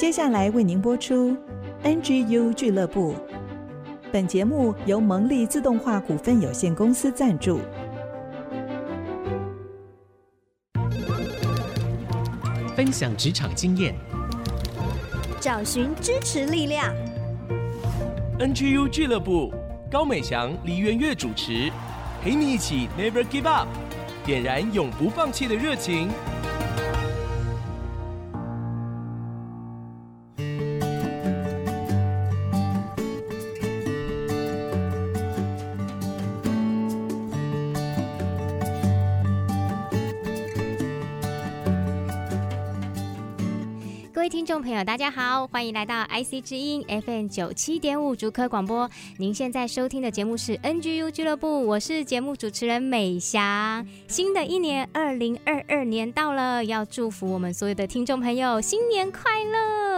接下来为您播出 NGU 俱乐部。本节目由蒙利自动化股份有限公司赞助。分享职场经验，找寻支持力量。NGU 俱乐部，高美祥、黎元月主持，陪你一起 Never Give Up，点燃永不放弃的热情。朋友，大家好，欢迎来到 IC 之音 FM 九七点五竹科广播。您现在收听的节目是 NGU 俱乐部，我是节目主持人美翔。新的一年二零二二年到了，要祝福我们所有的听众朋友新年快乐。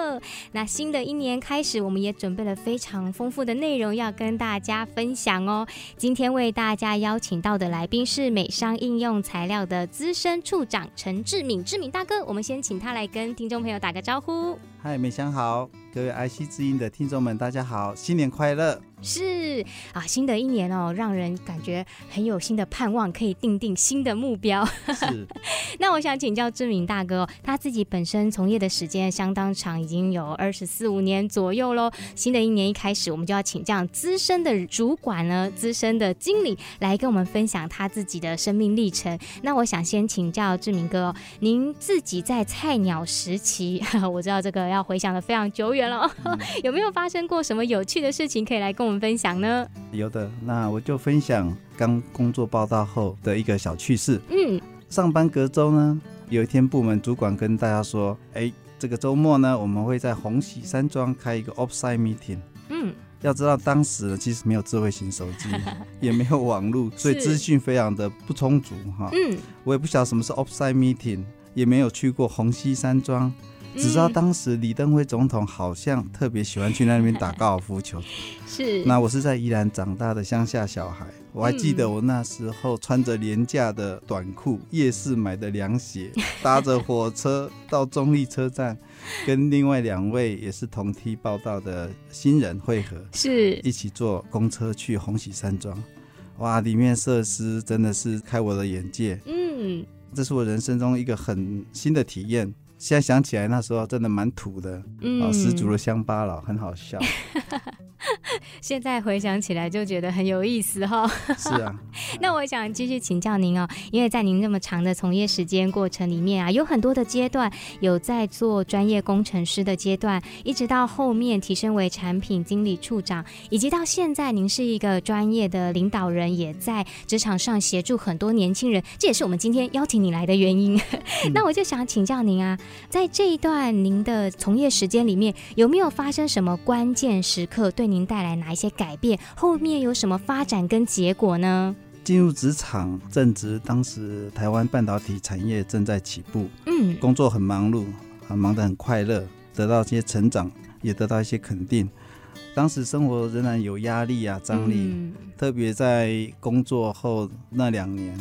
那新的一年开始，我们也准备了非常丰富的内容要跟大家分享哦。今天为大家邀请到的来宾是美商应用材料的资深处长陈志敏，志敏大哥，我们先请他来跟听众朋友打个招呼。嗨，美商好，各位爱惜之音的听众们，大家好，新年快乐！是啊，新的一年哦，让人感觉很有新的盼望，可以定定新的目标。是，那我想请教志明大哥，他自己本身从业的时间相当长，已经有二十四五年左右喽。新的一年一开始，我们就要请这样资深的主管呢，资深的经理来跟我们分享他自己的生命历程。那我想先请教志明哥，您自己在菜鸟时期，我知道这个要回想的非常久远了，嗯、有没有发生过什么有趣的事情可以来跟我们分享呢？有的，那我就分享刚工作报道后的一个小趣事。嗯，上班隔周呢，有一天部门主管跟大家说：“哎，这个周末呢，我们会在红喜山庄开一个 offsite meeting。”嗯，要知道当时其实没有智慧型手机，也没有网络，所以资讯非常的不充足哈。嗯，我也不晓得什么是 offsite meeting，也没有去过红溪山庄。只知道当时李登辉总统好像特别喜欢去那边打高尔夫球。是。那我是在宜兰长大的乡下小孩，我还记得我那时候穿着廉价的短裤，夜市买的凉鞋，搭着火车到中立车站，跟另外两位也是同梯报道的新人会合，是一起坐公车去红喜山庄。哇，里面设施真的是开我的眼界。嗯，这是我人生中一个很新的体验。现在想起来，那时候真的蛮土的，嗯，哦，十足的乡巴佬，很好笑。现在回想起来就觉得很有意思哈。是啊，那我想继续请教您哦，因为在您这么长的从业时间过程里面啊，有很多的阶段，有在做专业工程师的阶段，一直到后面提升为产品经理处长，以及到现在您是一个专业的领导人，也在职场上协助很多年轻人，这也是我们今天邀请你来的原因。嗯、那我就想请教您啊，在这一段您的从业时间里面，有没有发生什么关键时刻对您带来哪一些改变？后面有什么发展跟结果呢？进入职场正值当时台湾半导体产业正在起步，嗯，工作很忙碌，很忙得很快乐，得到一些成长，也得到一些肯定。当时生活仍然有压力啊，张力，嗯、特别在工作后那两年，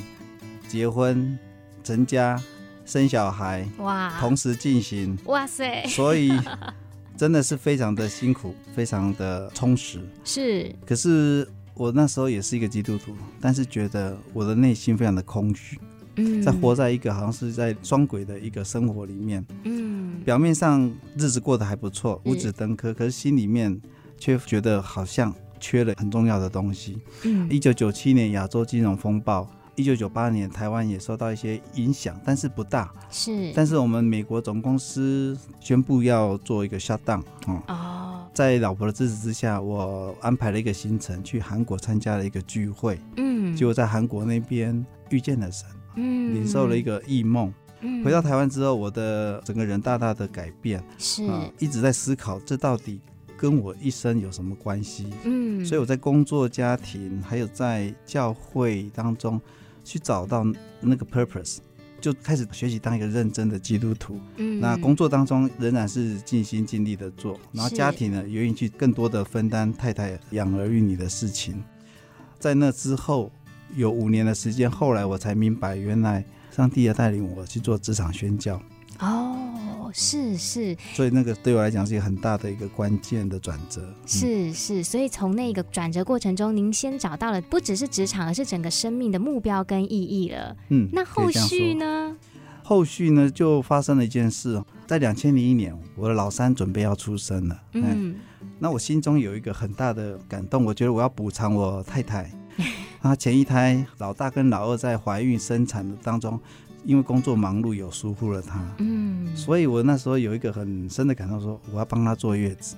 结婚、成家、生小孩，哇，同时进行，哇塞，所以。真的是非常的辛苦，非常的充实。是，可是我那时候也是一个基督徒，但是觉得我的内心非常的空虚。嗯，在活在一个好像是在双轨的一个生活里面。嗯，表面上日子过得还不错，五子登科，可是心里面却觉得好像缺了很重要的东西。嗯，一九九七年亚洲金融风暴。一九九八年，台湾也受到一些影响，但是不大。是，但是我们美国总公司宣布要做一个 shutdown，嗯。哦，在老婆的支持之下，我安排了一个行程去韩国参加了一个聚会。嗯，结果在韩国那边遇见了神，嗯，领受了一个异梦。嗯，回到台湾之后，我的整个人大大的改变。是，啊，一直在思考这到底跟我一生有什么关系？嗯，所以我在工作、家庭还有在教会当中。去找到那个 purpose，就开始学习当一个认真的基督徒。嗯，那工作当中仍然是尽心尽力的做，然后家庭呢，愿意去更多的分担太太养儿育女的事情。在那之后有五年的时间，后来我才明白，原来上帝要带领我去做职场宣教。哦，是是，所以那个对我来讲是一个很大的一个关键的转折。是是，所以从那个转折过程中，您先找到了不只是职场，而是整个生命的目标跟意义了。嗯，那后续呢？后续呢，就发生了一件事，在两千零一年，我的老三准备要出生了。嗯，那我心中有一个很大的感动，我觉得我要补偿我太太。她前一胎老大跟老二在怀孕生产的当中，因为工作忙碌有疏忽了他。嗯，所以我那时候有一个很深的感动，说我要帮他坐月子。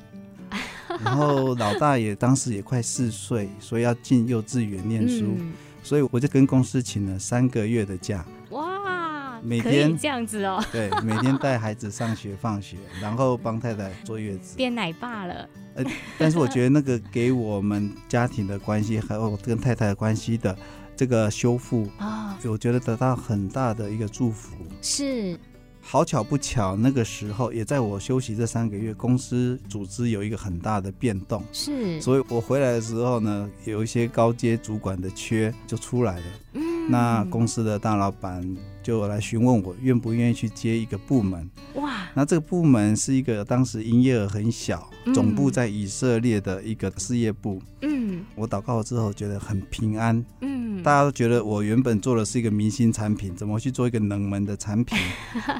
然后老大也当时也快四岁，所以要进幼稚园念书，嗯、所以我就跟公司请了三个月的假。哇，每天这样子哦。对，每天带孩子上学放学，然后帮太太坐月子，变奶爸了。呃，但是我觉得那个给我们家庭的关系，还有跟太太的关系的这个修复啊，我觉得得到很大的一个祝福。是。好巧不巧，那个时候也在我休息这三个月，公司组织有一个很大的变动，是，所以我回来的时候呢，有一些高阶主管的缺就出来了。嗯，那公司的大老板就来询问我愿不愿意去接一个部门。哇，那这个部门是一个当时营业额很小，总部在以色列的一个事业部。嗯，我祷告之后觉得很平安。嗯。大家都觉得我原本做的是一个明星产品，怎么去做一个冷门的产品？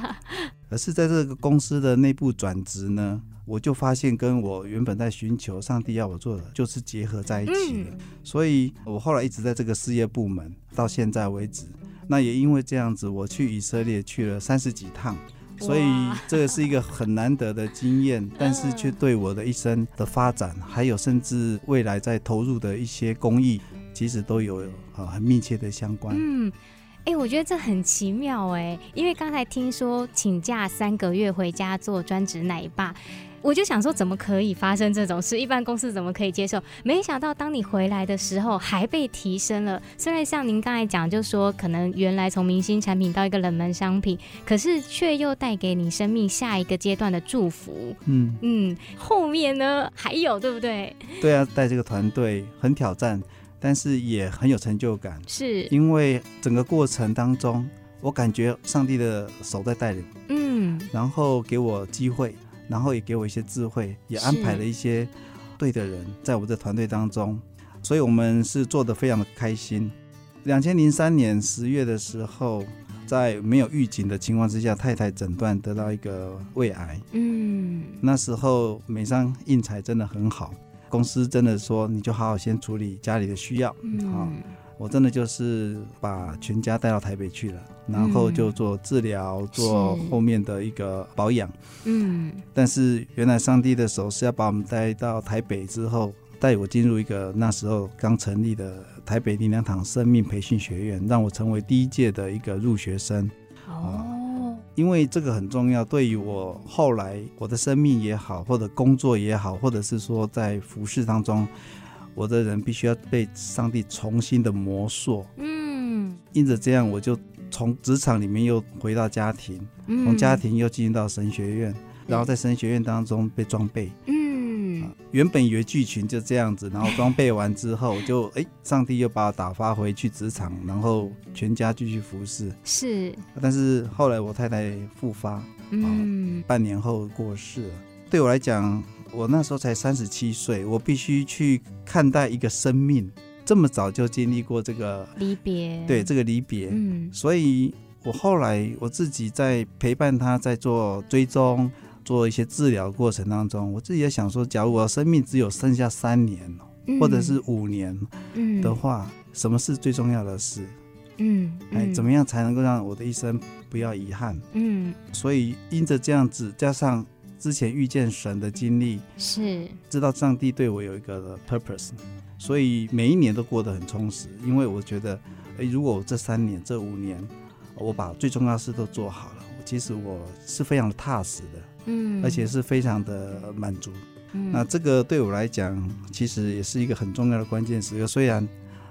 而是在这个公司的内部转职呢，我就发现跟我原本在寻求上帝要我做的就是结合在一起了。嗯、所以我后来一直在这个事业部门到现在为止。那也因为这样子，我去以色列去了三十几趟，所以这个是一个很难得的经验，但是却对我的一生的发展，还有甚至未来在投入的一些公益。其实都有啊很密切的相关。嗯，哎、欸，我觉得这很奇妙哎，因为刚才听说请假三个月回家做专职奶爸，我就想说怎么可以发生这种事？一般公司怎么可以接受？没想到当你回来的时候还被提升了。虽然像您刚才讲，就说可能原来从明星产品到一个冷门商品，可是却又带给你生命下一个阶段的祝福。嗯嗯，后面呢还有对不对？对啊，带这个团队很挑战。但是也很有成就感，是因为整个过程当中，我感觉上帝的手在带领，嗯，然后给我机会，然后也给我一些智慧，也安排了一些对的人在我的团队当中，所以我们是做的非常的开心。两千零三年十月的时候，在没有预警的情况之下，太太诊断得到一个胃癌，嗯，那时候美商应材真的很好。公司真的说，你就好好先处理家里的需要。嗯，好，我真的就是把全家带到台北去了，然后就做治疗，做后面的一个保养。嗯，但是原来上帝的手是要把我们带到台北之后，带我进入一个那时候刚成立的台北林良堂生命培训学院，让我成为第一届的一个入学生。哦。因为这个很重要，对于我后来我的生命也好，或者工作也好，或者是说在服饰当中，我的人必须要被上帝重新的磨塑。嗯，因着这样，我就从职场里面又回到家庭，从家庭又进入到神学院，然后在神学院当中被装备。嗯原本以为剧情就这样子，然后装备完之后就 哎，上帝又把我打发回去职场，然后全家继续服侍。是，但是后来我太太复发，嗯，半年后过世了。对我来讲，我那时候才三十七岁，我必须去看待一个生命这么早就经历过这个离别，对这个离别，嗯，所以我后来我自己在陪伴他，在做追踪。做一些治疗过程当中，我自己也想说，假如我生命只有剩下三年，嗯、或者是五年的话，嗯、什么是最重要的事？嗯，嗯哎，怎么样才能够让我的一生不要遗憾？嗯，所以因着这样子，加上之前遇见神的经历，是知道上帝对我有一个 purpose，所以每一年都过得很充实。因为我觉得，诶，如果我这三年、这五年，我把最重要的事都做好了，其实我是非常的踏实的。嗯，而且是非常的满足。嗯，那这个对我来讲，其实也是一个很重要的关键时刻。虽然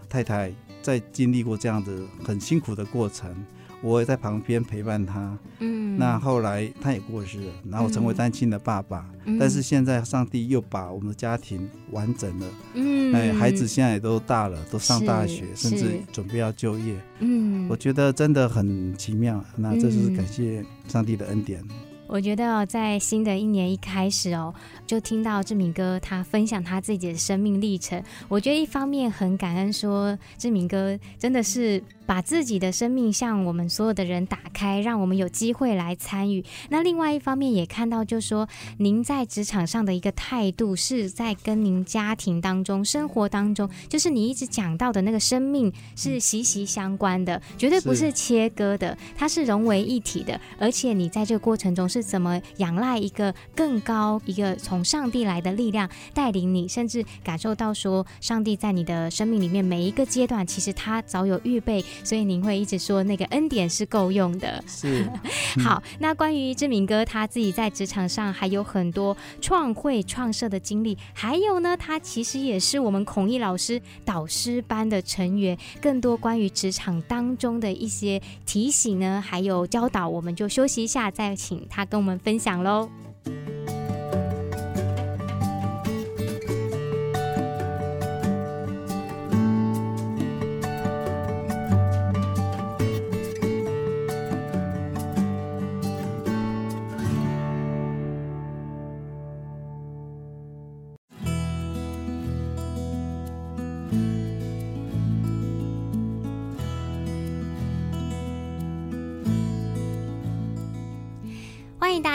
太太在经历过这样的很辛苦的过程，我也在旁边陪伴他。嗯，那后来他也过世了，然后成为单亲的爸爸。嗯，但是现在上帝又把我们的家庭完整了。嗯，哎，孩子现在也都大了，都上大学，甚至准备要就业。嗯，我觉得真的很奇妙。那这是感谢上帝的恩典。我觉得在新的一年一开始哦，就听到志明哥他分享他自己的生命历程，我觉得一方面很感恩，说志明哥真的是。把自己的生命向我们所有的人打开，让我们有机会来参与。那另外一方面也看到，就是说您在职场上的一个态度，是在跟您家庭当中、生活当中，就是你一直讲到的那个生命是息息相关的，绝对不是切割的，它是融为一体的。而且你在这个过程中是怎么仰赖一个更高、一个从上帝来的力量带领你，甚至感受到说，上帝在你的生命里面每一个阶段，其实他早有预备。所以您会一直说那个恩典是够用的。是，好。那关于志明哥他自己在职场上还有很多创会创设的经历，还有呢，他其实也是我们孔毅老师导师班的成员。更多关于职场当中的一些提醒呢，还有教导，我们就休息一下，再请他跟我们分享喽。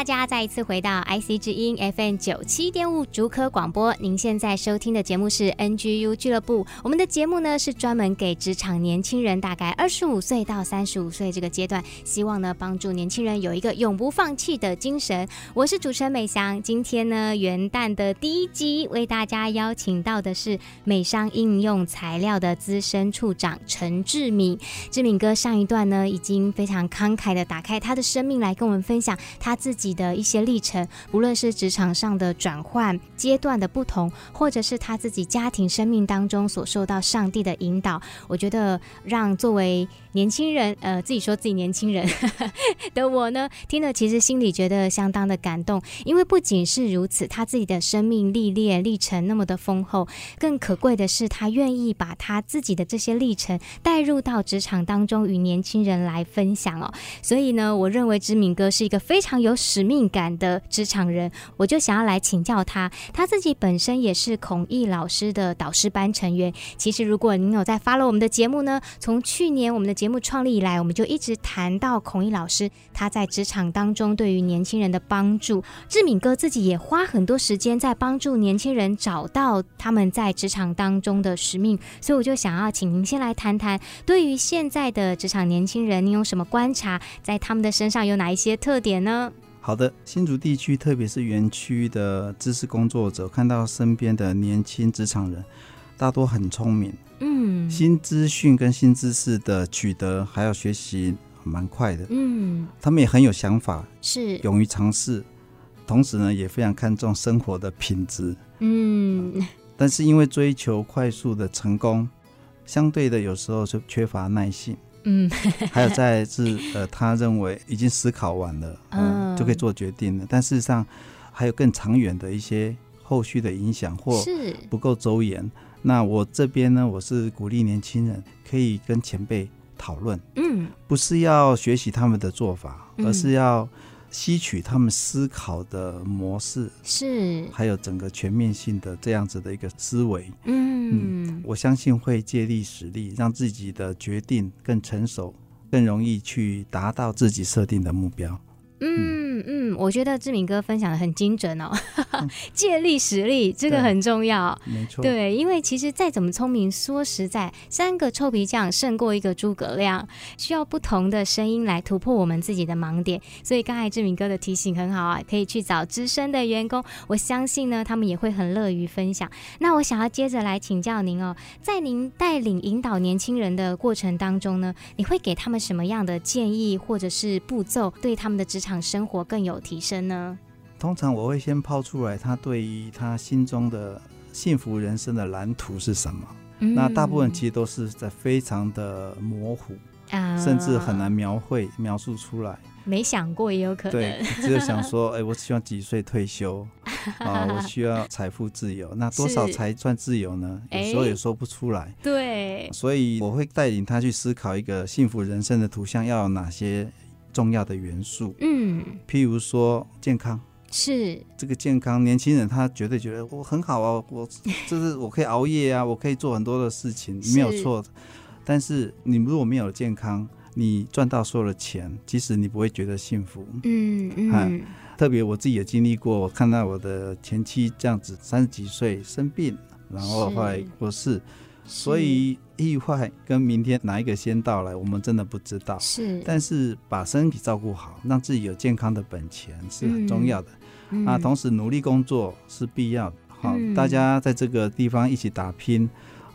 家再一次回到 IC 之音 FM 九七点五竹科广播。您现在收听的节目是 NGU 俱乐部。我们的节目呢是专门给职场年轻人，大概二十五岁到三十五岁这个阶段，希望呢帮助年轻人有一个永不放弃的精神。我是主持人美翔。今天呢元旦的第一集，为大家邀请到的是美商应用材料的资深处长陈志敏。志敏哥上一段呢已经非常慷慨的打开他的生命来跟我们分享他自己的一些历程，无论是职场上的转换阶段的不同，或者是他自己家庭生命当中所受到上帝的引导，我觉得让作为年轻人，呃，自己说自己年轻人 的我呢，听了其实心里觉得相当的感动，因为不仅是如此，他自己的生命历练历程那么的丰厚，更可贵的是他愿意把他自己的这些历程带入到职场当中与年轻人来分享哦。所以呢，我认为知敏哥是一个非常有使命命感的职场人，我就想要来请教他。他自己本身也是孔毅老师的导师班成员。其实，如果您有在发了我们的节目呢，从去年我们的节目创立以来，我们就一直谈到孔毅老师他在职场当中对于年轻人的帮助。志敏哥自己也花很多时间在帮助年轻人找到他们在职场当中的使命。所以，我就想要请您先来谈谈，对于现在的职场年轻人，您有什么观察？在他们的身上有哪一些特点呢？好的，新竹地区，特别是园区的知识工作者，看到身边的年轻职场人，大多很聪明，嗯，新资讯跟新知识的取得还要学习蛮快的，嗯，他们也很有想法，是。勇于尝试，同时呢，也非常看重生活的品质，嗯，但是因为追求快速的成功，相对的有时候就缺乏耐性。嗯，还有再是呃，他认为已经思考完了，嗯，就可以做决定了。但事实上，还有更长远的一些后续的影响或不够周延。那我这边呢，我是鼓励年轻人可以跟前辈讨论，嗯，不是要学习他们的做法，而是要。吸取他们思考的模式是，还有整个全面性的这样子的一个思维，嗯，嗯，我相信会借力使力，让自己的决定更成熟，更容易去达到自己设定的目标。嗯嗯，我觉得志敏哥分享的很精准哦，借力使力这个很重要，没错。对，因为其实再怎么聪明，说实在，三个臭皮匠胜过一个诸葛亮，需要不同的声音来突破我们自己的盲点。所以刚才志敏哥的提醒很好啊，可以去找资深的员工，我相信呢，他们也会很乐于分享。那我想要接着来请教您哦，在您带领引导年轻人的过程当中呢，你会给他们什么样的建议或者是步骤，对他们的职场场生活更有提升呢？通常我会先抛出来，他对于他心中的幸福人生的蓝图是什么？嗯、那大部分其实都是在非常的模糊，啊、甚至很难描绘描述出来。没想过也有可能，对，只有想说，哎、欸，我希望几岁退休啊？我需要财富自由，那多少才算自由呢？有时候也说不出来。对，所以我会带领他去思考一个幸福人生的图像要有哪些。重要的元素。嗯，譬如说健康，是这个健康，年轻人他绝对觉得我很好啊，我就是我可以熬夜啊，我可以做很多的事情，没有错。但是你如果没有健康，你赚到所有的钱，即使你不会觉得幸福。嗯嗯，特别我自己也经历过，我看到我的前妻这样子，三十几岁生病，然后后来过世，所以意外跟明天哪一个先到来，我们真的不知道。是，但是把身体照顾好，让自己有健康的本钱是很重要的。嗯、啊，同时努力工作是必要的。好，嗯、大家在这个地方一起打拼。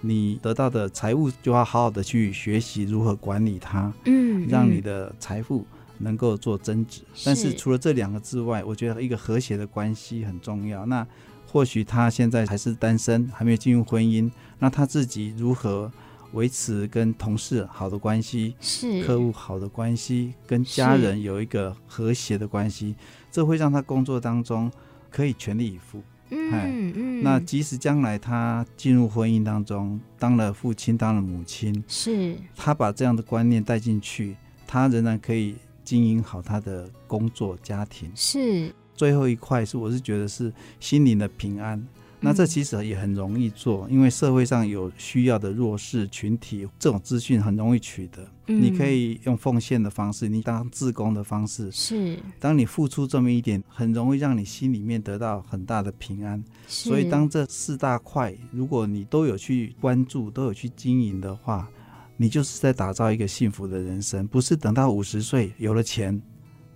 你得到的财务就要好好的去学习如何管理它，嗯，让你的财富能够做增值。但是除了这两个之外，我觉得一个和谐的关系很重要。那或许他现在还是单身，还没有进入婚姻，那他自己如何维持跟同事好的关系，是客户好的关系，跟家人有一个和谐的关系，这会让他工作当中可以全力以赴。嗯嗯，那即使将来他进入婚姻当中，当了父亲，当了母亲，是他把这样的观念带进去，他仍然可以经营好他的工作、家庭。是最后一块是，我是觉得是心灵的平安。那这其实也很容易做，因为社会上有需要的弱势群体，这种资讯很容易取得。嗯、你可以用奉献的方式，你当自工的方式，是当你付出这么一点，很容易让你心里面得到很大的平安。所以，当这四大块，如果你都有去关注，都有去经营的话，你就是在打造一个幸福的人生，不是等到五十岁有了钱。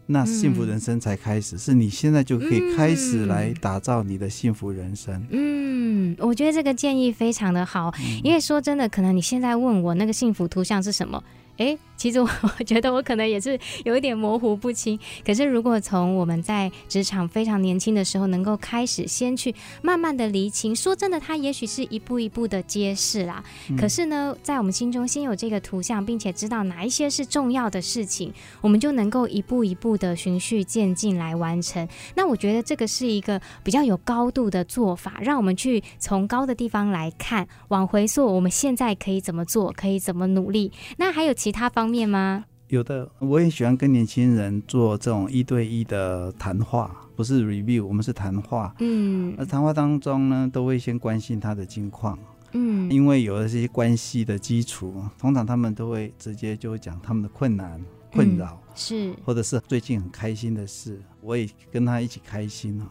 那幸福人生才开始，嗯、是你现在就可以开始来打造你的幸福人生。嗯，我觉得这个建议非常的好，嗯、因为说真的，可能你现在问我那个幸福图像是什么？诶，其实我 我觉得我可能也是有一点模糊不清。可是如果从我们在职场非常年轻的时候，能够开始先去慢慢的厘清，说真的，它也许是一步一步的揭示啦。嗯、可是呢，在我们心中先有这个图像，并且知道哪一些是重要的事情，我们就能够一步一步的循序渐进来完成。那我觉得这个是一个比较有高度的做法，让我们去从高的地方来看，往回溯我们现在可以怎么做，可以怎么努力。那还有其他方面吗？有的，我也喜欢跟年轻人做这种一对一的谈话，不是 review，我们是谈话。嗯，而谈话当中呢，都会先关心他的近况。嗯，因为有了这些关系的基础，通常他们都会直接就会讲他们的困难、困扰，嗯、是，或者是最近很开心的事，我也跟他一起开心。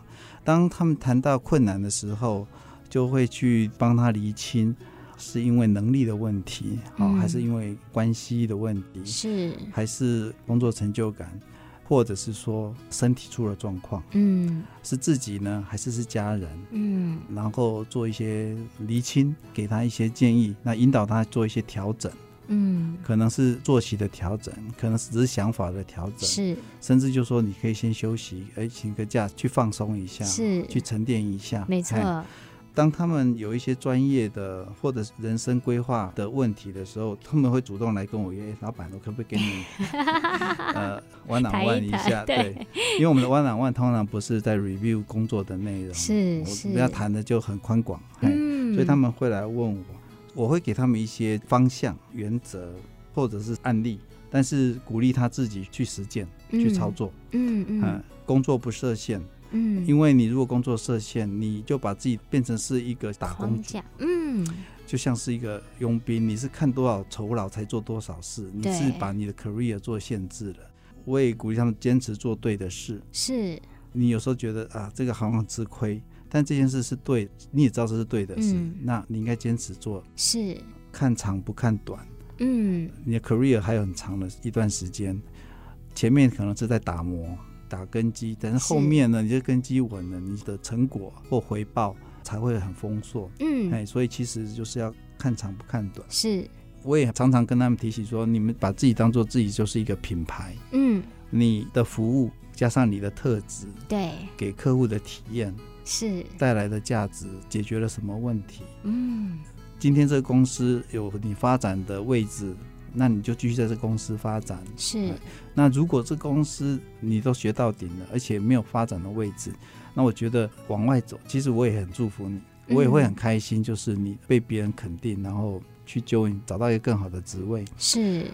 当他们谈到困难的时候，就会去帮他厘清。是因为能力的问题，好、嗯，还是因为关系的问题，是，还是工作成就感，或者是说身体出了状况，嗯，是自己呢，还是是家人，嗯，然后做一些厘清，给他一些建议，那引导他做一些调整，嗯，可能是作息的调整，可能只是想法的调整，是，甚至就说你可以先休息，哎，请个假去放松一下，是，去沉淀一下，没错。当他们有一些专业的或者人生规划的问题的时候，他们会主动来跟我约，老板，我可不可以跟你 呃 one on one 一下？一对，因为我们的 one on one 通常不是在 review 工作的内容，是是，我要谈的就很宽广，嗯，所以他们会来问我，我会给他们一些方向、原则或者是案例，但是鼓励他自己去实践、嗯、去操作，嗯嗯，嗯，工作不设限。嗯，因为你如果工作设限，你就把自己变成是一个打工仔，嗯，就像是一个佣兵，你是看多少酬劳才做多少事，你是把你的 career 做限制了。我也鼓励他们坚持做对的事。是，你有时候觉得啊，这个好像吃亏，但这件事是对，你也知道这是对的事，嗯、那你应该坚持做。是，看长不看短。嗯，你的 career 还有很长的一段时间，前面可能是在打磨。打根基，但是后面呢，你这根基稳了，你的成果或回报才会很丰硕。嗯，哎，所以其实就是要看长不看短。是，我也常常跟他们提起说，你们把自己当做自己就是一个品牌。嗯，你的服务加上你的特质，对，给客户的体验是带来的价值，解决了什么问题？嗯，今天这个公司有你发展的位置。那你就继续在这公司发展。是。那如果这公司你都学到顶了，而且没有发展的位置，那我觉得往外走，其实我也很祝福你，我也会很开心，就是你被别人肯定，然后去 join 找到一个更好的职位。是。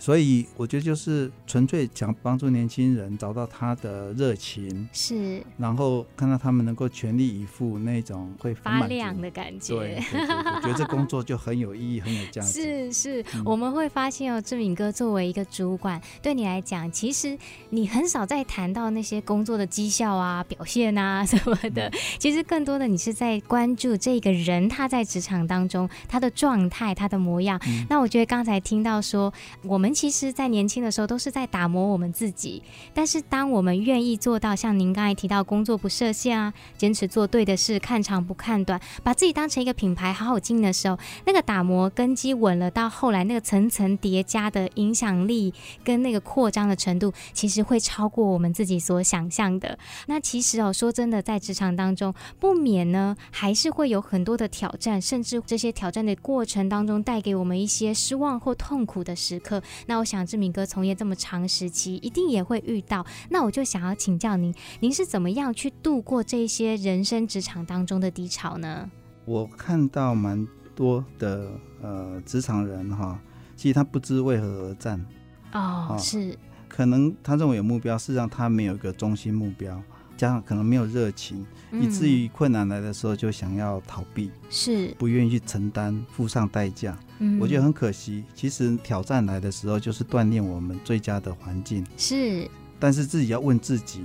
所以我觉得就是纯粹想帮助年轻人找到他的热情，是，然后看到他们能够全力以赴那种会发亮的感觉。对，对，对，我觉得这工作就很有意义，很有价值。是是，嗯、我们会发现哦，志敏哥作为一个主管，对你来讲，其实你很少在谈到那些工作的绩效啊、表现啊什么的，嗯、其实更多的你是在关注这个人他在职场当中他的状态、他的模样。嗯、那我觉得刚才听到说，我们其实，在年轻的时候都是在打磨我们自己，但是当我们愿意做到像您刚才提到工作不设限啊，坚持做对的事，看长不看短，把自己当成一个品牌好好经营的时候，那个打磨根基稳了，到后来那个层层叠加的影响力跟那个扩张的程度，其实会超过我们自己所想象的。那其实哦，说真的，在职场当中不免呢，还是会有很多的挑战，甚至这些挑战的过程当中带给我们一些失望或痛苦的时刻。那我想，志明哥从业这么长时期，一定也会遇到。那我就想要请教您，您是怎么样去度过这些人生职场当中的低潮呢？我看到蛮多的呃职场人哈，其实他不知为何而战。哦，哦是。可能他认为有目标，事实上他没有一个中心目标，加上可能没有热情，嗯、以至于困难来的时候就想要逃避，是不愿意去承担，付上代价。嗯，我觉得很可惜。其实挑战来的时候，就是锻炼我们最佳的环境。是，但是自己要问自己，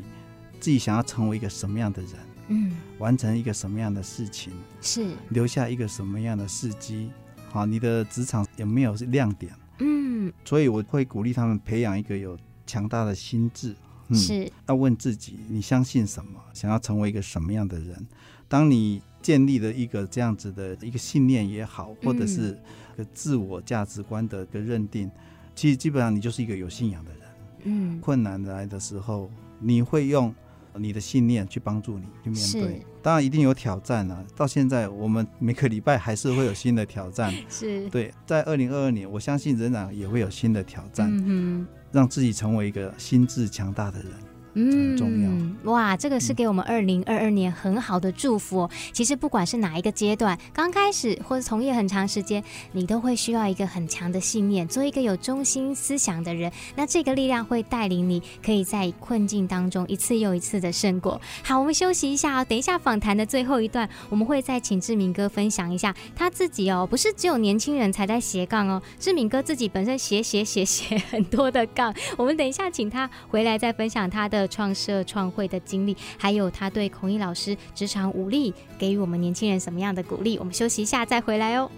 自己想要成为一个什么样的人？嗯，完成一个什么样的事情？是，留下一个什么样的事迹？好，你的职场有没有亮点？嗯，所以我会鼓励他们培养一个有。强大的心智，嗯，是要问自己，你相信什么？想要成为一个什么样的人？当你建立了一个这样子的一个信念也好，或者是个自我价值观的一个认定，嗯，其实基本上你就是一个有信仰的人。嗯，困难来的时候，你会用你的信念去帮助你去面对。当然一定有挑战啊！到现在我们每个礼拜还是会有新的挑战。是对，在二零二二年，我相信仍然也会有新的挑战。嗯让自己成为一个心智强大的人。很重要、嗯、哇！这个是给我们二零二二年很好的祝福哦。其实不管是哪一个阶段，刚开始或者从业很长时间，你都会需要一个很强的信念，做一个有中心思想的人。那这个力量会带领你，可以在困境当中一次又一次的胜过。好，我们休息一下哦。等一下访谈的最后一段，我们会再请志明哥分享一下他自己哦。不是只有年轻人才在斜杠哦，志明哥自己本身斜斜斜斜很多的杠。我们等一下请他回来再分享他的。创社创会的经历，还有他对孔毅老师职场武力给予我们年轻人什么样的鼓励？我们休息一下再回来哦。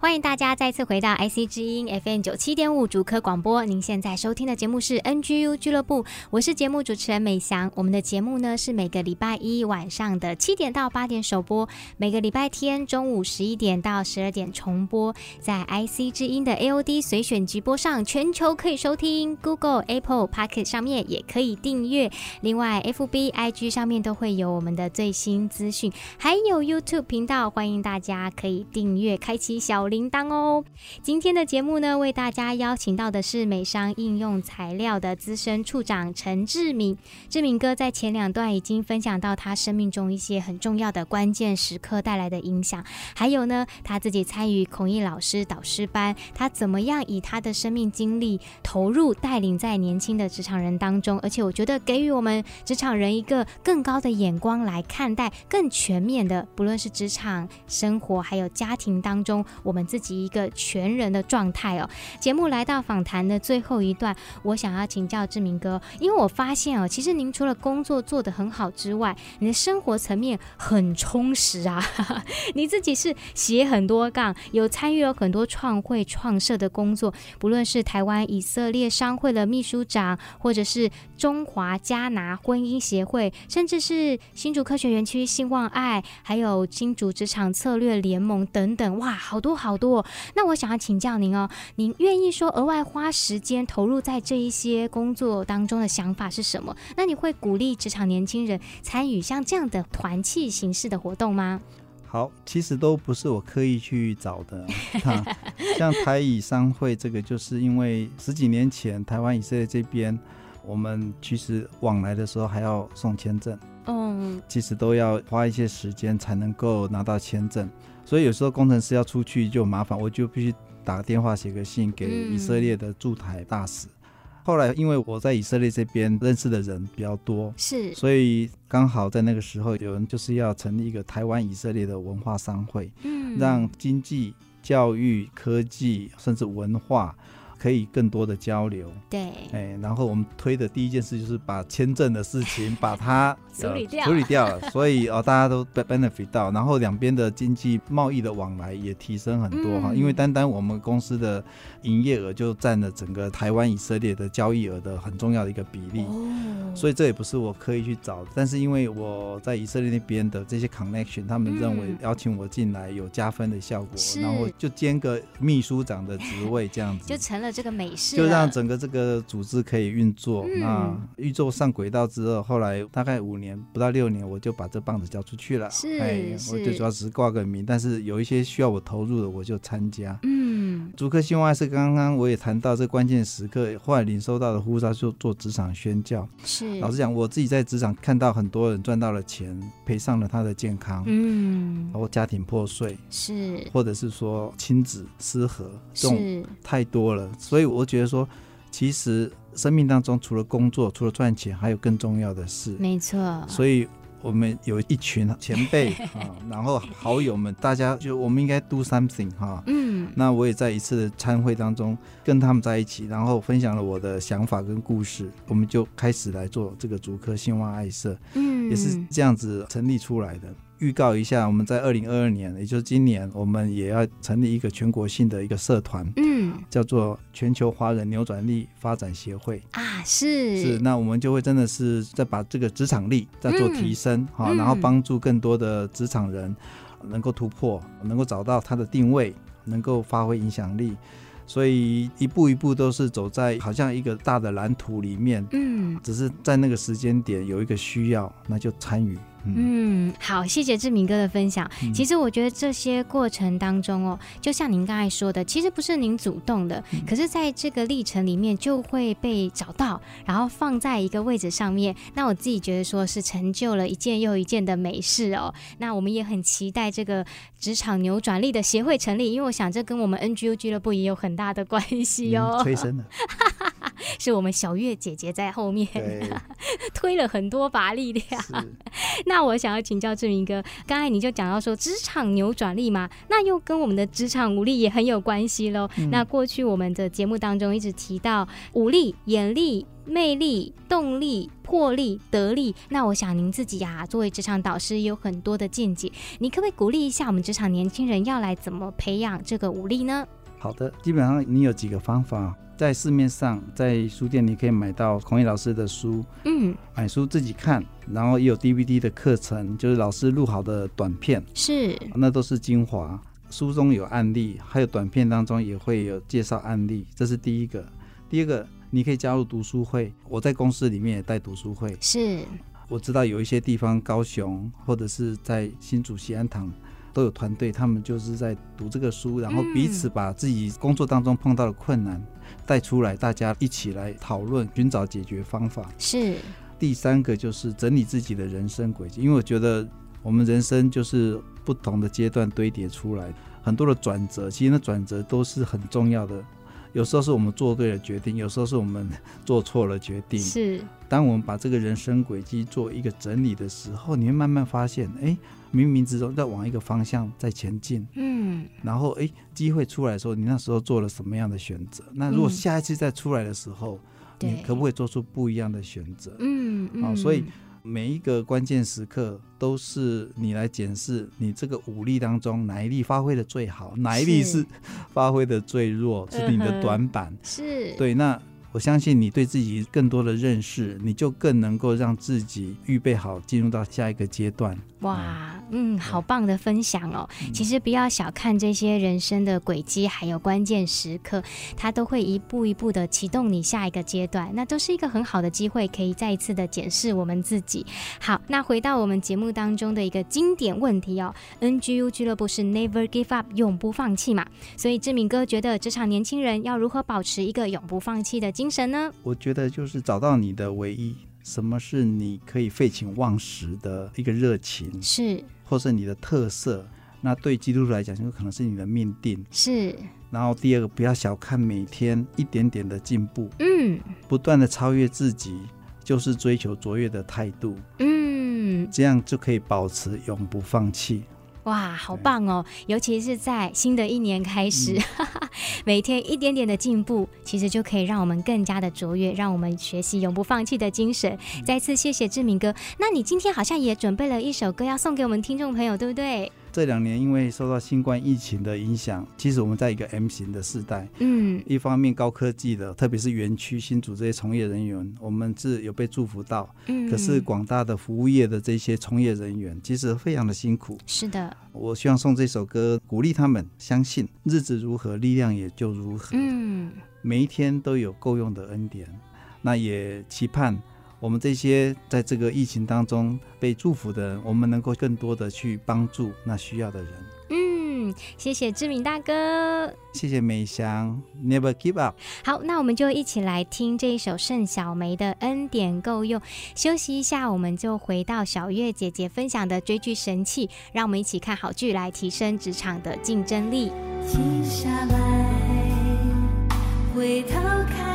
欢迎大家再次回到 IC 之音 FM 九七点五主科广播。您现在收听的节目是 NGU 俱乐部，我是节目主持人美翔。我们的节目呢是每个礼拜一晚上的七点到八点首播，每个礼拜天中午十一点到十二点重播，在 IC 之音的 AOD 随选直播上，全球可以收听，Google、Apple、Pocket 上面也可以订阅。另外，FB、IG 上面都会有我们的最新资讯，还有 YouTube 频道，欢迎大家可以订阅，开启小铃。铛哦！今天的节目呢，为大家邀请到的是美商应用材料的资深处长陈志明。志明哥在前两段已经分享到他生命中一些很重要的关键时刻带来的影响，还有呢，他自己参与孔毅老师导师班，他怎么样以他的生命经历投入带领在年轻的职场人当中，而且我觉得给予我们职场人一个更高的眼光来看待更全面的，不论是职场生活还有家庭当中我们。自己一个全人的状态哦。节目来到访谈的最后一段，我想要请教志明哥，因为我发现哦，其实您除了工作做得很好之外，你的生活层面很充实啊。你自己是写很多杠，有参与了很多创会创社的工作，不论是台湾以色列商会的秘书长，或者是中华加拿婚姻协会，甚至是新竹科学园区兴旺爱，还有新竹职场策略联盟等等，哇，好多好多。那我想要请教您哦，您愿意说额外花时间投入在这一些工作当中的想法是什么？那你会鼓励职场年轻人参与像这样的团契形式的活动吗？好，其实都不是我刻意去找的。像台以商会这个，就是因为十几年前台湾以色列这边，我们其实往来的时候还要送签证，嗯，其实都要花一些时间才能够拿到签证，所以有时候工程师要出去就麻烦，我就必须打个电话、写个信给以色列的驻台大使。嗯后来，因为我在以色列这边认识的人比较多，是，所以刚好在那个时候，有人就是要成立一个台湾以色列的文化商会，嗯，让经济、教育、科技甚至文化。可以更多的交流，对，哎，然后我们推的第一件事就是把签证的事情把它处理掉，处理掉了，所以哦，大家都 benefit 到，然后两边的经济贸易的往来也提升很多哈，嗯、因为单单我们公司的营业额就占了整个台湾以色列的交易额的很重要的一个比例，哦、所以这也不是我刻意去找的，但是因为我在以色列那边的这些 connection，他们认为邀请我进来有加分的效果，嗯、然后就兼个秘书长的职位这样 子，就成了。这个美事就让整个这个组织可以运作。嗯、那运作上轨道之后，后来大概五年不到六年，我就把这棒子交出去了。是，哎、我最主要只是挂个名，但是有一些需要我投入的，我就参加。嗯，竹科兴旺是刚刚我也谈到这关键时刻，后来领收到的呼召，就做职场宣教。是，老实讲，我自己在职场看到很多人赚到了钱，赔上了他的健康。嗯，然后家庭破碎，是，或者是说亲子失和，这种太多了。所以我觉得说，其实生命当中除了工作，除了赚钱，还有更重要的事。没错。所以我们有一群前辈 啊，然后好友们，大家就我们应该 do something 哈。嗯。那我也在一次的参会当中跟他们在一起，然后分享了我的想法跟故事，我们就开始来做这个竹科兴旺爱社。嗯。也是这样子成立出来的。预告一下，我们在二零二二年，也就是今年，我们也要成立一个全国性的一个社团，嗯，叫做全球华人扭转力发展协会。啊，是。是，那我们就会真的是在把这个职场力在做提升，好、嗯，然后帮助更多的职场人能够突破，能够找到他的定位，能够发挥影响力，所以一步一步都是走在好像一个大的蓝图里面，嗯，只是在那个时间点有一个需要，那就参与。嗯，好，谢谢志明哥的分享。其实我觉得这些过程当中哦，就像您刚才说的，其实不是您主动的，可是在这个历程里面就会被找到，然后放在一个位置上面。那我自己觉得说是成就了一件又一件的美事哦。那我们也很期待这个职场扭转力的协会成立，因为我想这跟我们 NGO 俱乐部也有很大的关系哦。催生的，是我们小月姐姐在后面 推了很多把力量。那我想要请教志明哥，刚才你就讲到说职场扭转力嘛，那又跟我们的职场武力也很有关系喽。嗯、那过去我们的节目当中一直提到武力、眼力、魅力、动力、魄力、得力。那我想您自己呀、啊，作为职场导师，也有很多的见解，你可不可以鼓励一下我们职场年轻人要来怎么培养这个武力呢？好的，基本上你有几个方法。在市面上，在书店你可以买到孔乙老师的书，嗯，买书自己看，然后也有 DVD 的课程，就是老师录好的短片，是，那都是精华。书中有案例，还有短片当中也会有介绍案例，这是第一个。第二个，你可以加入读书会，我在公司里面也带读书会，是。我知道有一些地方，高雄或者是在新竹西安堂。都有团队，他们就是在读这个书，然后彼此把自己工作当中碰到的困难带出来，大家一起来讨论，寻找解决方法。是。第三个就是整理自己的人生轨迹，因为我觉得我们人生就是不同的阶段堆叠出来，很多的转折，其实那转折都是很重要的。有时候是我们做对了决定，有时候是我们做错了决定。是。当我们把这个人生轨迹做一个整理的时候，你会慢慢发现，哎。冥冥之中在往一个方向在前进，嗯，嗯，然后哎，机会出来的时候，你那时候做了什么样的选择？那如果下一次再出来的时候，嗯、你可不可以做出不一样的选择？嗯嗯，好，所以每一个关键时刻都是你来检视你这个武力当中哪一力发挥的最好，哪一力是发挥的最弱，是，是你的短板。是对，那。我相信你对自己更多的认识，你就更能够让自己预备好进入到下一个阶段。哇，嗯，好棒的分享哦！其实不要小看这些人生的轨迹，还有关键时刻，它都会一步一步的启动你下一个阶段。那都是一个很好的机会，可以再一次的检视我们自己。好，那回到我们节目当中的一个经典问题哦，NGU 俱乐部是 Never Give Up，永不放弃嘛？所以志敏哥觉得职场年轻人要如何保持一个永不放弃的精神呢？我觉得就是找到你的唯一。什么是你可以废寝忘食的一个热情？是，或是你的特色？那对基督徒来讲，就可能是你的命定。是。然后第二个，不要小看每天一点点的进步。嗯。不断的超越自己，就是追求卓越的态度。嗯。这样就可以保持永不放弃。哇，好棒哦！尤其是在新的一年开始，嗯、每天一点点的进步，其实就可以让我们更加的卓越，让我们学习永不放弃的精神。嗯、再次谢谢志明哥。那你今天好像也准备了一首歌要送给我们听众朋友，对不对？这两年因为受到新冠疫情的影响，其实我们在一个 M 型的时代，嗯，一方面高科技的，特别是园区新组这些从业人员，我们是有被祝福到，嗯，可是广大的服务业的这些从业人员，其实非常的辛苦。是的，我希望送这首歌鼓励他们，相信日子如何，力量也就如何。嗯，每一天都有够用的恩典，那也期盼。我们这些在这个疫情当中被祝福的人，我们能够更多的去帮助那需要的人。嗯，谢谢志明大哥，谢谢美翔，Never Give Up。好，那我们就一起来听这一首盛小梅的《恩典够用》。休息一下，我们就回到小月姐姐分享的追剧神器，让我们一起看好剧来提升职场的竞争力。停下来，回头看。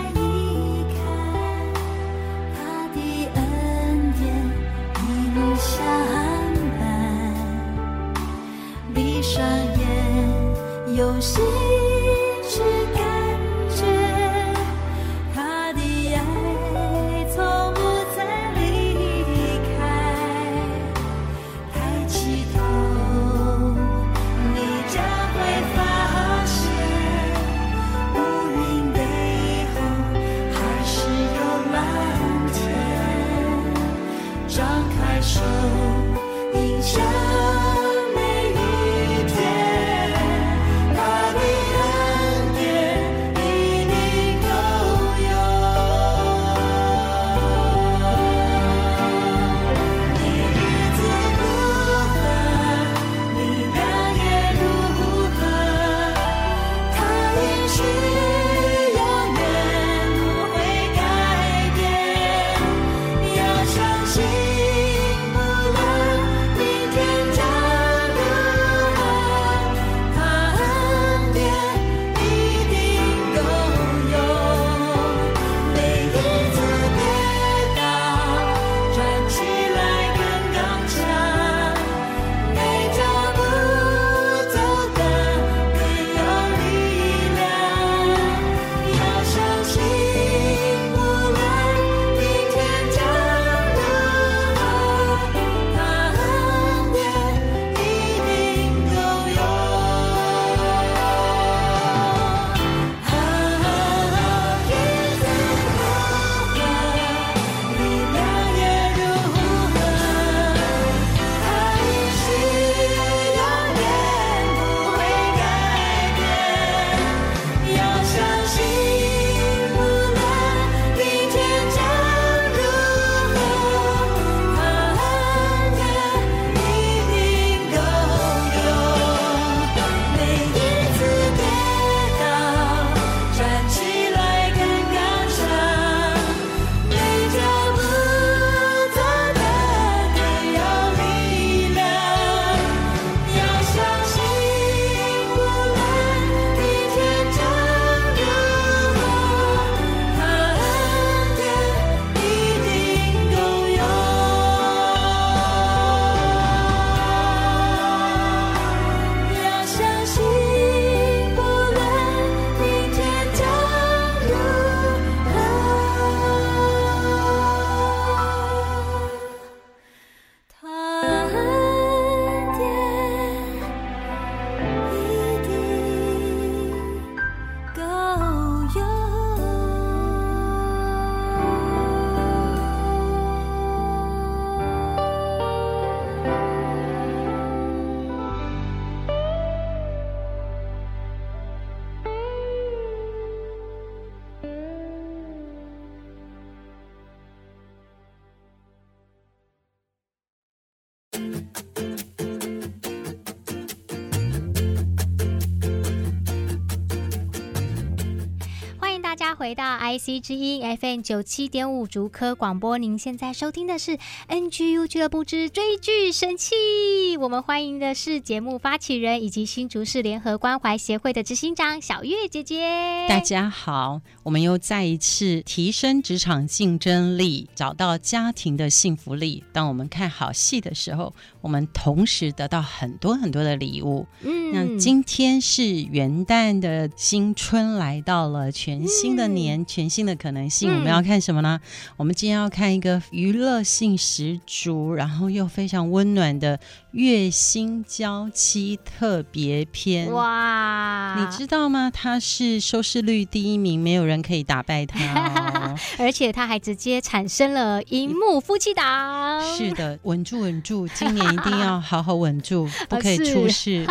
回到 IC 之音 FM 九七点五竹科广播。您现在收听的是 NGU 俱乐部之追剧神器。我们欢迎的是节目发起人以及新竹市联合关怀协会的执行长小月姐姐。大家好，我们又再一次提升职场竞争力，找到家庭的幸福力。当我们看好戏的时候，我们同时得到很多很多的礼物。嗯，那今天是元旦的新春来到了，全新的年，嗯、全新的可能性。我们要看什么呢？嗯、我们今天要看一个娱乐性十足，然后又非常温暖的《月薪娇妻》特别篇。哇，你知道吗？它是收视率第一名，没有人可以打败它，哦，而且它还直接产生了荧幕夫妻档。是的，稳住，稳住，今年一定要好好稳住，不可以出事。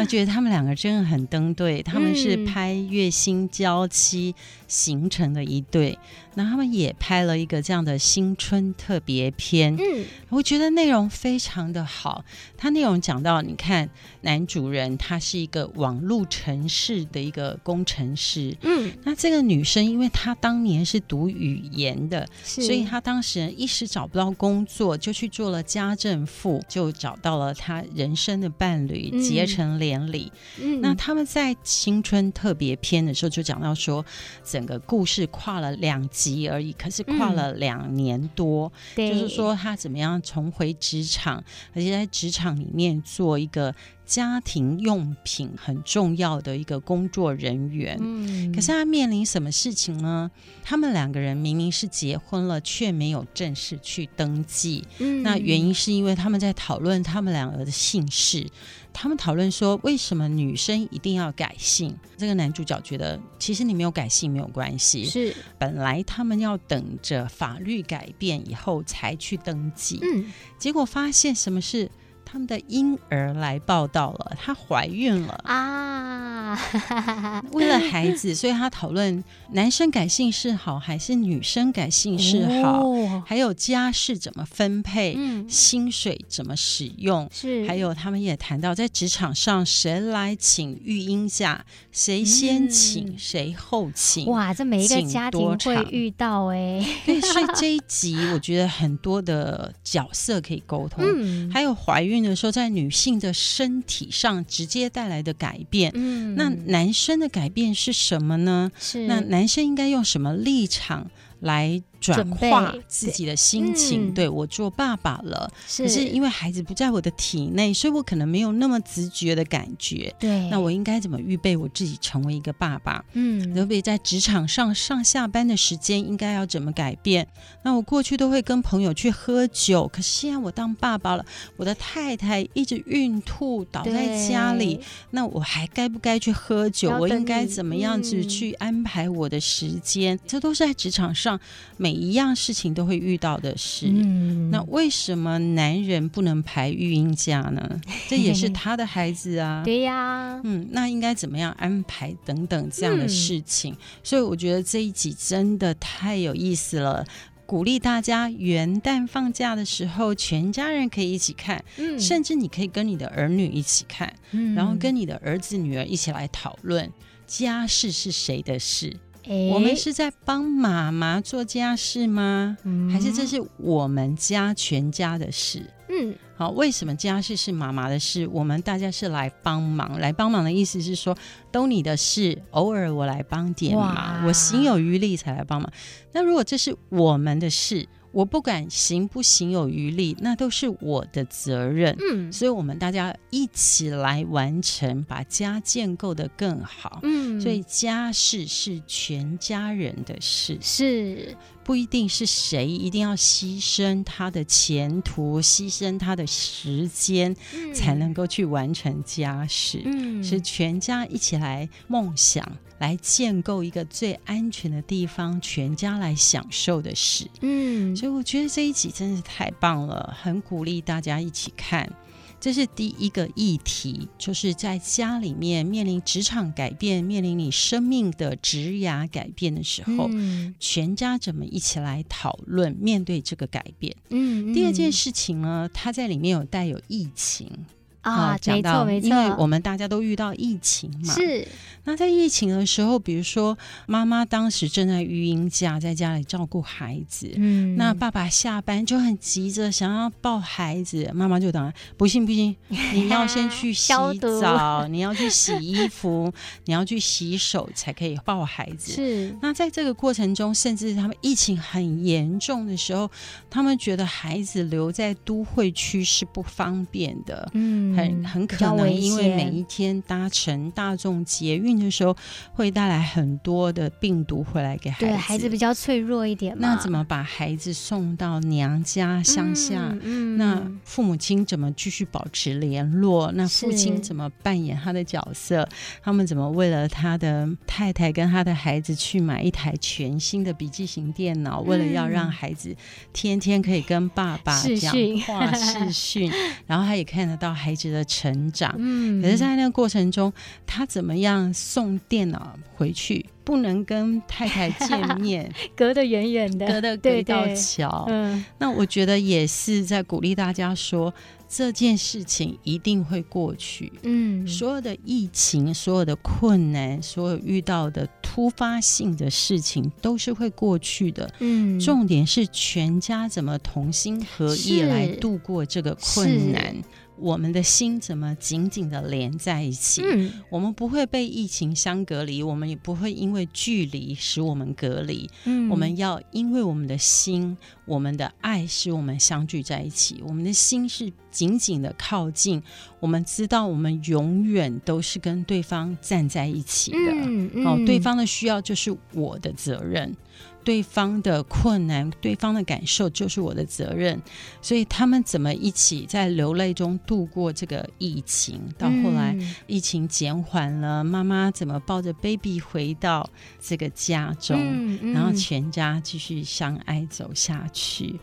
我觉得他们两个真的很登对，他们是拍《月薪娇妻》形成的一对。那他们也拍了一个这样的新春特别篇，嗯，我觉得内容非常的好。它内容讲到，你看男主人他是一个网络城市的一个工程师，嗯，那这个女生因为她当年是读语言的，是。所以她当时一时找不到工作，就去做了家政妇，就找到了她人生的伴侣，嗯、结成连理。嗯，那他们在新春特别篇的时候就讲到说，整个故事跨了两集而已，可是跨了两年多，嗯、就是说他怎么样重回职场，而且在职场里面做一个。家庭用品很重要的一个工作人员，嗯，可是他面临什么事情呢？他们两个人明明是结婚了，却没有正式去登记。嗯，那原因是因为他们在讨论他们两个的姓氏。他们讨论说，为什么女生一定要改姓？这个男主角觉得，其实你没有改姓没有关系。是，本来他们要等着法律改变以后才去登记。嗯，结果发现什么事？他们的婴儿来报道了，她怀孕了啊！为了孩子，所以她讨论男生改姓氏好还是女生改姓氏好，哦、还有家事怎么分配，嗯、薪水怎么使用，是还有他们也谈到在职场上谁来请育婴假，谁先请，嗯、谁后请。哇，这每一个家庭会遇到哎，对，所以这一集我觉得很多的角色可以沟通，嗯、还有怀孕。的时候，在女性的身体上直接带来的改变，嗯，那男生的改变是什么呢？是那男生应该用什么立场来？转化自己的心情，对，我做爸爸了，是可是因为孩子不在我的体内，所以我可能没有那么直觉的感觉。对，那我应该怎么预备我自己成为一个爸爸？嗯，特别在职场上上下班的时间应该要怎么改变？那我过去都会跟朋友去喝酒，可是现在我当爸爸了，我的太太一直孕吐倒在家里，那我还该不该去喝酒？我应该怎么样子去安排我的时间？嗯、这都是在职场上每。每一样事情都会遇到的事，嗯、那为什么男人不能排育婴假呢？这也是他的孩子啊。对呀，嗯，那应该怎么样安排等等这样的事情？嗯、所以我觉得这一集真的太有意思了，鼓励大家元旦放假的时候，全家人可以一起看，嗯、甚至你可以跟你的儿女一起看，嗯、然后跟你的儿子女儿一起来讨论家事是谁的事。我们是在帮妈妈做家事吗？嗯、还是这是我们家全家的事？嗯，好，为什么家事是妈妈的事？我们大家是来帮忙，来帮忙的意思是说，都你的事，偶尔我来帮点忙，我行有余力才来帮忙。那如果这是我们的事？我不管行不行有余力，那都是我的责任。嗯，所以我们大家一起来完成，把家建构得更好。嗯，所以家事是全家人的事，是不一定是谁一定要牺牲他的前途、牺牲他的时间，嗯，才能够去完成家事。嗯，是全家一起来梦想。来建构一个最安全的地方，全家来享受的事。嗯，所以我觉得这一集真是太棒了，很鼓励大家一起看。这是第一个议题，就是在家里面面临职场改变、面临你生命的职涯改变的时候，嗯、全家怎么一起来讨论面对这个改变？嗯，嗯，第二件事情呢，它在里面有带有疫情。啊，讲到没错没错，因为我们大家都遇到疫情嘛，是。那在疫情的时候，比如说妈妈当时正在育婴假，在家里照顾孩子，嗯，那爸爸下班就很急着想要抱孩子，妈妈就等，不行不行，你要先去洗澡，你要去洗衣服，你要去洗手才可以抱孩子。是。那在这个过程中，甚至他们疫情很严重的时候，他们觉得孩子留在都会区是不方便的，嗯，很很可能因为每一天搭乘大众捷运的时候，会带来很多的病毒回来给孩子。对，孩子比较脆弱一点嘛。那怎么把孩子送到娘家乡下？嗯，嗯，那父母亲怎么继续保持联络？那父亲怎么扮演他的角色？他们怎么为了他的太太跟他的孩子去买一台全新的笔记型电脑？嗯、为了要让孩子天天可以跟爸爸讲话视讯，然后他也看得到孩子的成长。嗯，可是，在那个过程中，他怎么样？送电脑回去，不能跟太太见面，隔得远远的，隔得隔一道桥。嗯，那我觉得也是在鼓励大家说，这件事情一定会过去。嗯，所有的疫情，所有的困难，所有遇到的突发性的事情，都是会过去的。嗯，重点是全家怎么同心合意来度过这个困难。我们的心怎么紧紧的连在一起？嗯，我们不会被疫情相隔离，我们也不会因为距离使我们隔离。嗯，我们要因为我们的心，我们的爱使我们相聚在一起。我们的心是紧紧的靠近，我们知道我们永远都是跟对方站在一起的。嗯，嗯，哦，对方的需要就是我的责任。对方的困难，对方的感受就是我的责任，所以他们怎么一起在流泪中度过这个疫情？到后来疫情减缓了，妈妈怎么抱着 baby 回到这个家中，嗯嗯、然后全家继续相爱走下去。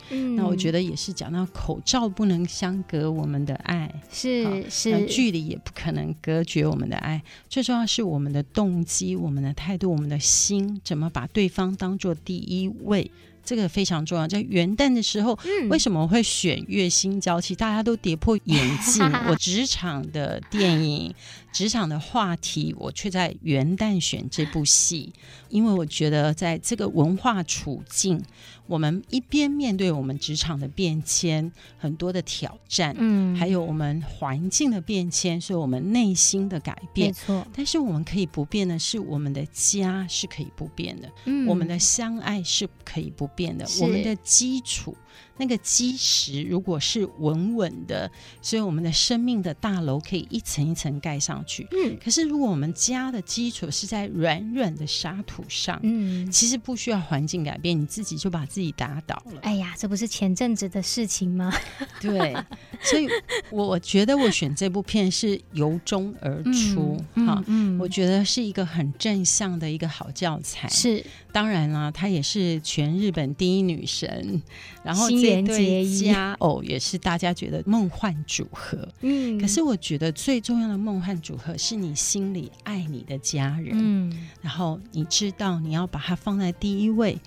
嗯、那我觉得也是讲到口罩不能相隔我们的爱，是是，距离也不可能隔绝我们的爱。最重要是我们的动机、我们的态度、我们的心，怎么把对方当做。第一位，这个非常重要。在元旦的时候，嗯、为什么会选《月薪娇妻》？大家都跌破眼镜。我职场的电影。职场的话题，我却在元旦选这部戏，因为我觉得在这个文化处境，我们一边面对我们职场的变迁，很多的挑战，嗯，还有我们环境的变迁，所以我们内心的改变，没错。但是我们可以不变的是，我们的家是可以不变的，嗯，我们的相爱是可以不变的，我们的基础。那个基石如果是稳稳的，所以我们的生命的大楼可以一层一层盖上去。嗯，可是如果我们家的基础是在软软的沙土上，嗯，其实不需要环境改变，你自己就把自己打倒了。哎呀，这不是前阵子的事情吗？对，所以我觉得我选这部片是由衷而出，哈，嗯，我觉得是一个很正向的一个好教材。是，当然啦，她也是全日本第一女神，然后。这对佳偶也是大家觉得梦幻组合，嗯，可是我觉得最重要的梦幻组合是你心里爱你的家人，嗯，然后你知道你要把它放在第一位。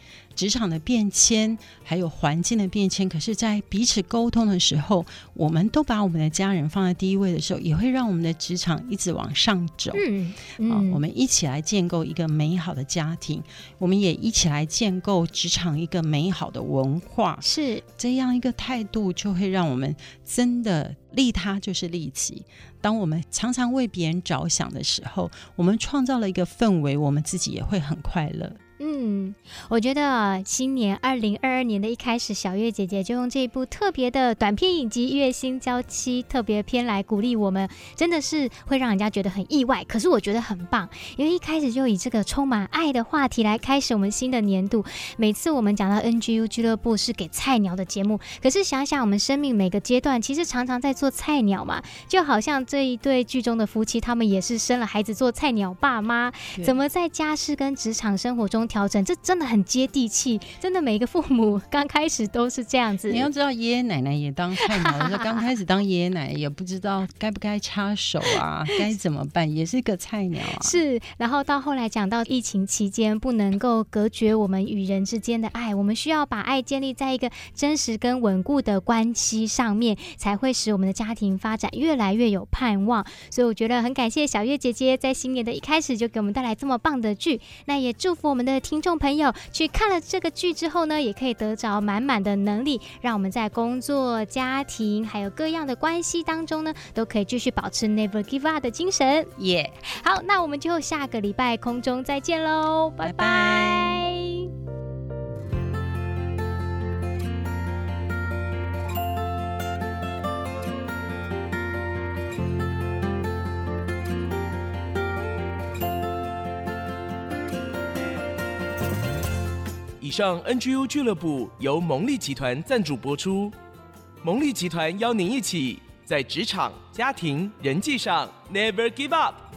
职场的变迁，还有环境的变迁，可是，在彼此沟通的时候，我们都把我们的家人放在第一位的时候，也会让我们的职场一直往上走。嗯，嗯，啊，我们一起来建构一个美好的家庭，我们也一起来建构职场一个美好的文化。是这样一个态度，就会让我们真的利他就是利己。当我们常常为别人着想的时候，我们创造了一个氛围，我们自己也会很快乐。嗯，我觉得新年二零二二年的一开始，小月姐姐就用这一部特别的短片影集《月薪娇妻》特别篇来鼓励我们，真的是会让人家觉得很意外。可是我觉得很棒，因为一开始就以这个充满爱的话题来开始我们新的年度。每次我们讲到 NGU 俱乐部是给菜鸟的节目，可是想想我们生命每个阶段，其实常常在做菜鸟嘛，就好像这一对剧中的夫妻，他们也是生了孩子做菜鸟爸妈，怎么在家事跟职场生活中调整，这真的很接地气。真的，每一个父母刚开始都是这样子。你要知道，爷爷奶奶也当菜鸟的时候，刚开始当爷爷奶奶也不知道该不该插手啊，该怎么办，也是个菜鸟啊。是，然后到后来讲到疫情期间，不能够隔绝我们与人之间的爱，我们需要把爱建立在一个真实跟稳固的关系上面，才会使我们的家庭发展越来越有盼望。所以我觉得很感谢小月姐姐在新年的一开始就给我们带来这么棒的剧，那也祝福我们听众朋友去看了这个剧之后呢，也可以得着满满的能力，让我们在工作、家庭还有各样的关系当中呢，都可以继续保持 Never Give Up 的精神。耶、好，那我们就下个礼拜空中再见喽，拜拜。以上 NGU 俱乐部由蒙利集团赞助播出。蒙利集团邀您一起在职场、家庭、人际上 Never Give Up。